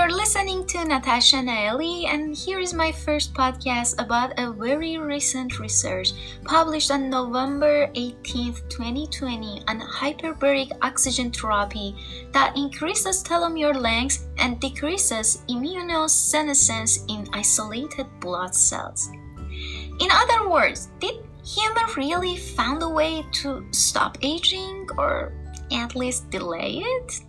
You're listening to Natasha Naeli, and here is my first podcast about a very recent research published on November 18, 2020, on hyperbaric oxygen therapy that increases telomere length and decreases immunosenescence in isolated blood cells. In other words, did human really found a way to stop aging or at least delay it?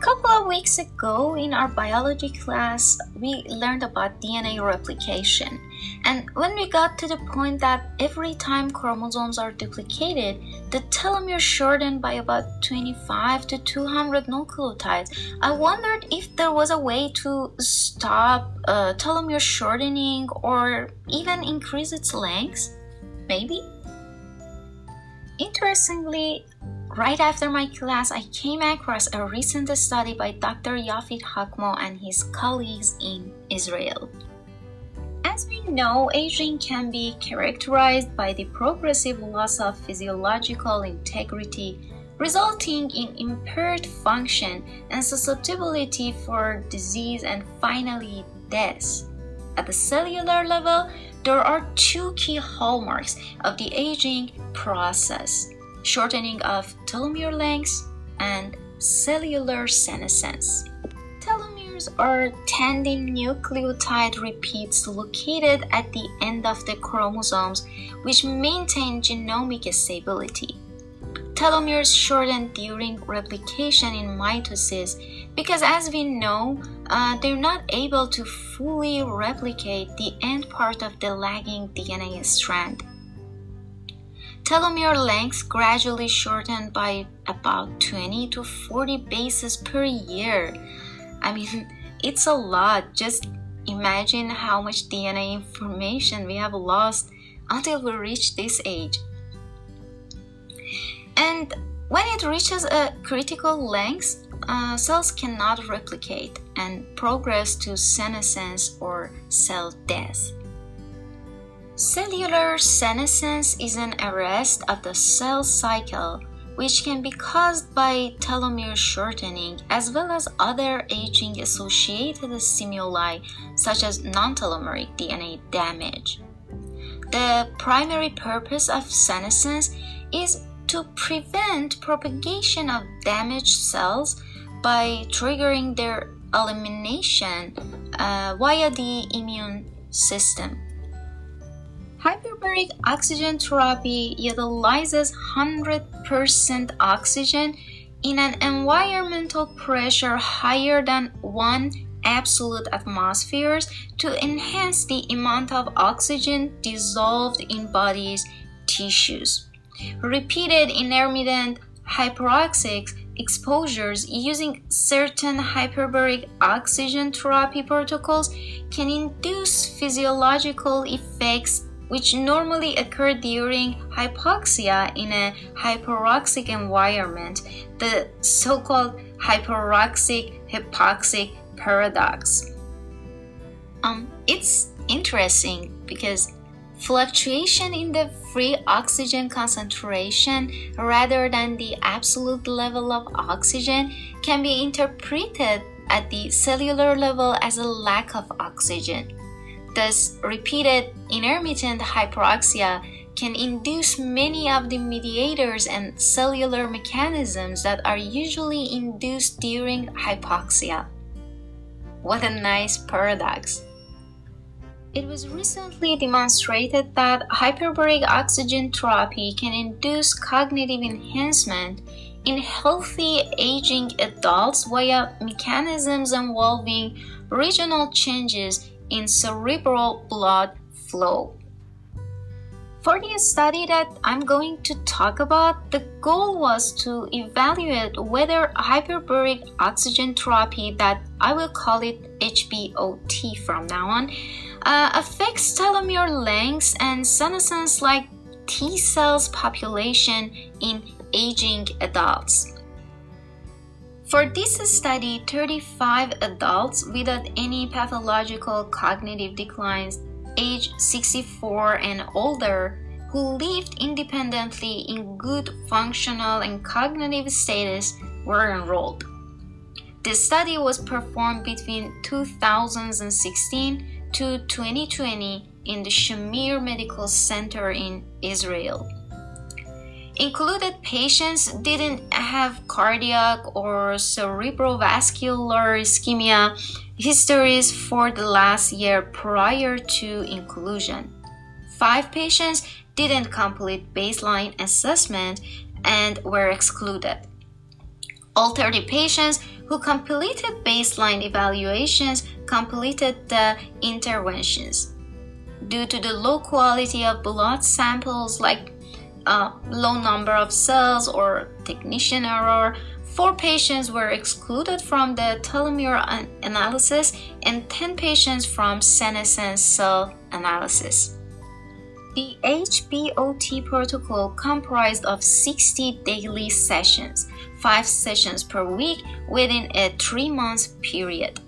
Couple of weeks ago in our biology class, we learned about DNA replication. And when we got to the point that every time chromosomes are duplicated, the telomere shortened by about 25 to 200 nucleotides, I wondered if there was a way to stop uh, telomere shortening or even increase its length. Maybe? Interestingly, Right after my class, I came across a recent study by Dr. Yafit Hachmo and his colleagues in Israel. As we know, aging can be characterized by the progressive loss of physiological integrity, resulting in impaired function and susceptibility for disease and finally death. At the cellular level, there are two key hallmarks of the aging process shortening of telomere lengths, and cellular senescence. Telomeres are tandem nucleotide repeats located at the end of the chromosomes, which maintain genomic stability. Telomeres shorten during replication in mitosis because, as we know, uh, they're not able to fully replicate the end part of the lagging DNA strand telomere length gradually shortened by about 20 to 40 bases per year. I mean, it's a lot. Just imagine how much DNA information we have lost until we reach this age. And when it reaches a critical length, uh, cells cannot replicate and progress to senescence or cell death. Cellular senescence is an arrest of the cell cycle which can be caused by telomere shortening as well as other aging associated stimuli such as non telomeric DNA damage. The primary purpose of senescence is to prevent propagation of damaged cells by triggering their elimination uh, via the immune system. Hyperbaric oxygen therapy utilizes 100% oxygen in an environmental pressure higher than 1 absolute atmospheres to enhance the amount of oxygen dissolved in body's tissues. Repeated intermittent hyperoxic exposures using certain hyperbaric oxygen therapy protocols can induce physiological effects which normally occur during hypoxia in a hyperoxic environment, the so called hyperoxic hypoxic paradox. Um, it's interesting because fluctuation in the free oxygen concentration rather than the absolute level of oxygen can be interpreted at the cellular level as a lack of oxygen. Thus, repeated intermittent hyperoxia can induce many of the mediators and cellular mechanisms that are usually induced during hypoxia. What a nice paradox! It was recently demonstrated that hyperbaric oxygen therapy can induce cognitive enhancement in healthy aging adults via mechanisms involving regional changes in cerebral blood flow. For the study that I'm going to talk about, the goal was to evaluate whether hyperbaric oxygen therapy, that I will call it HBOT from now on, uh, affects telomere lengths and senescence like T cells population in aging adults. For this study, 35 adults without any pathological cognitive declines, age 64 and older, who lived independently in good functional and cognitive status were enrolled. The study was performed between 2016 to 2020 in the Shamir Medical Center in Israel. Included patients didn't have cardiac or cerebrovascular ischemia histories for the last year prior to inclusion. Five patients didn't complete baseline assessment and were excluded. All 30 patients who completed baseline evaluations completed the interventions. Due to the low quality of blood samples, like uh, low number of cells or technician error, four patients were excluded from the telomere an- analysis and 10 patients from senescent cell analysis. The HBOT protocol comprised of 60 daily sessions, 5 sessions per week within a 3 month period.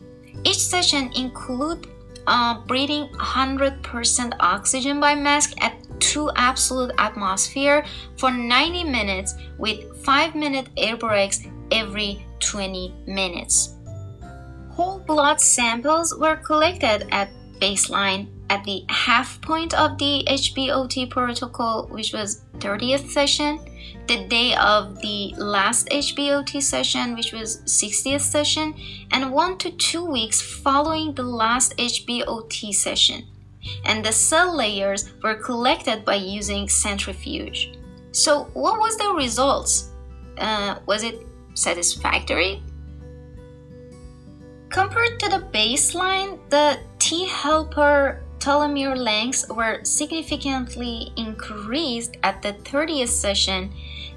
Each session include uh, breathing 100% oxygen by mask at 2 absolute atmosphere for 90 minutes with 5 minute air breaks every 20 minutes. Whole blood samples were collected at baseline at the half point of the HBOT protocol, which was 30th session, the day of the last HBOT session, which was 60th session, and one to two weeks following the last HBOT session. And the cell layers were collected by using centrifuge. So, what was the results? Uh, was it satisfactory? Compared to the baseline, the T helper telomere lengths were significantly increased at the 30th session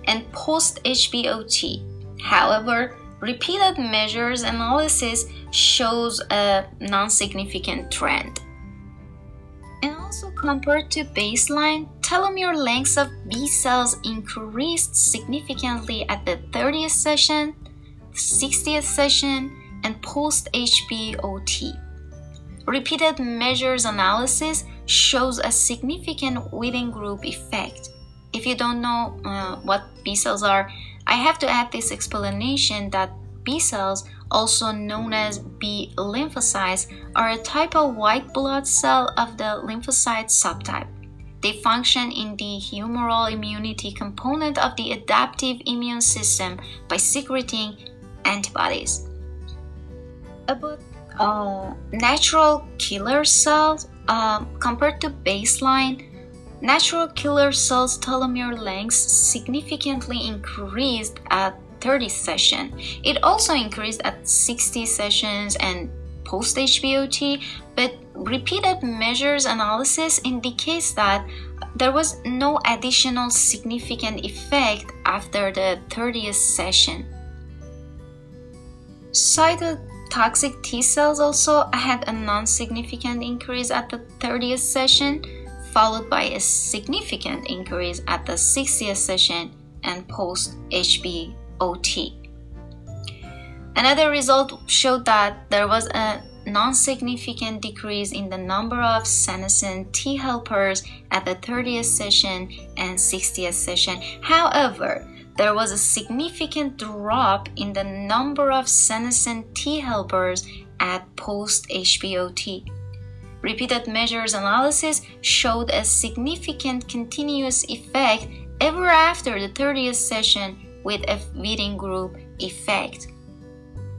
and post HBOT. However, repeated measures analysis shows a non-significant trend. And also compared to baseline, telomere lengths of B cells increased significantly at the 30th session, 60th session, and post HBOT. Repeated measures analysis shows a significant within group effect. If you don't know uh, what B cells are, I have to add this explanation that B cells, also known as B lymphocytes, are a type of white blood cell of the lymphocyte subtype. They function in the humoral immunity component of the adaptive immune system by secreting antibodies. About uh, natural killer cells uh, compared to baseline, natural killer cells telomere lengths significantly increased at 30 session. It also increased at 60 sessions and post HBOT, but repeated measures analysis indicates that there was no additional significant effect after the 30th session. Cyto toxic T cells also had a non significant increase at the 30th session, followed by a significant increase at the 60th session and post HBOT. Another result showed that there was a non significant decrease in the number of senescent T helpers at the 30th session and 60th session. However, there was a significant drop in the number of senescent T helpers at post HBOT. Repeated measures analysis showed a significant continuous effect ever after the 30th session with a within group effect.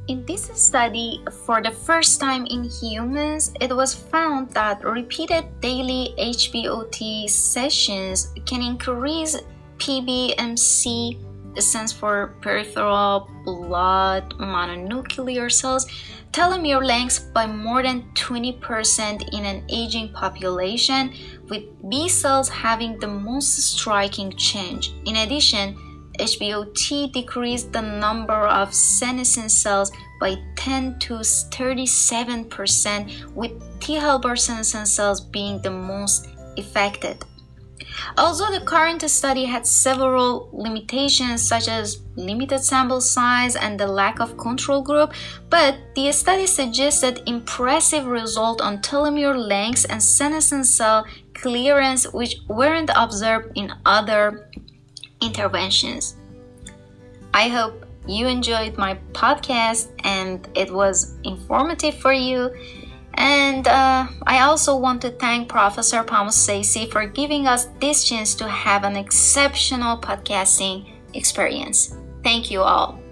In this study, for the first time in humans, it was found that repeated daily HBOT sessions can increase PBMC stands for peripheral blood mononuclear cells, telomere lengths by more than 20% in an aging population, with B cells having the most striking change. In addition, HBOT decreased the number of senescent cells by 10 to 37%, with T helper senescent cells being the most affected. Although the current study had several limitations such as limited sample size and the lack of control group, but the study suggested impressive results on telomere lengths and senescent cell clearance which weren't observed in other interventions. I hope you enjoyed my podcast and it was informative for you. And uh, I also want to thank Professor Pamussesi for giving us this chance to have an exceptional podcasting experience. Thank you all.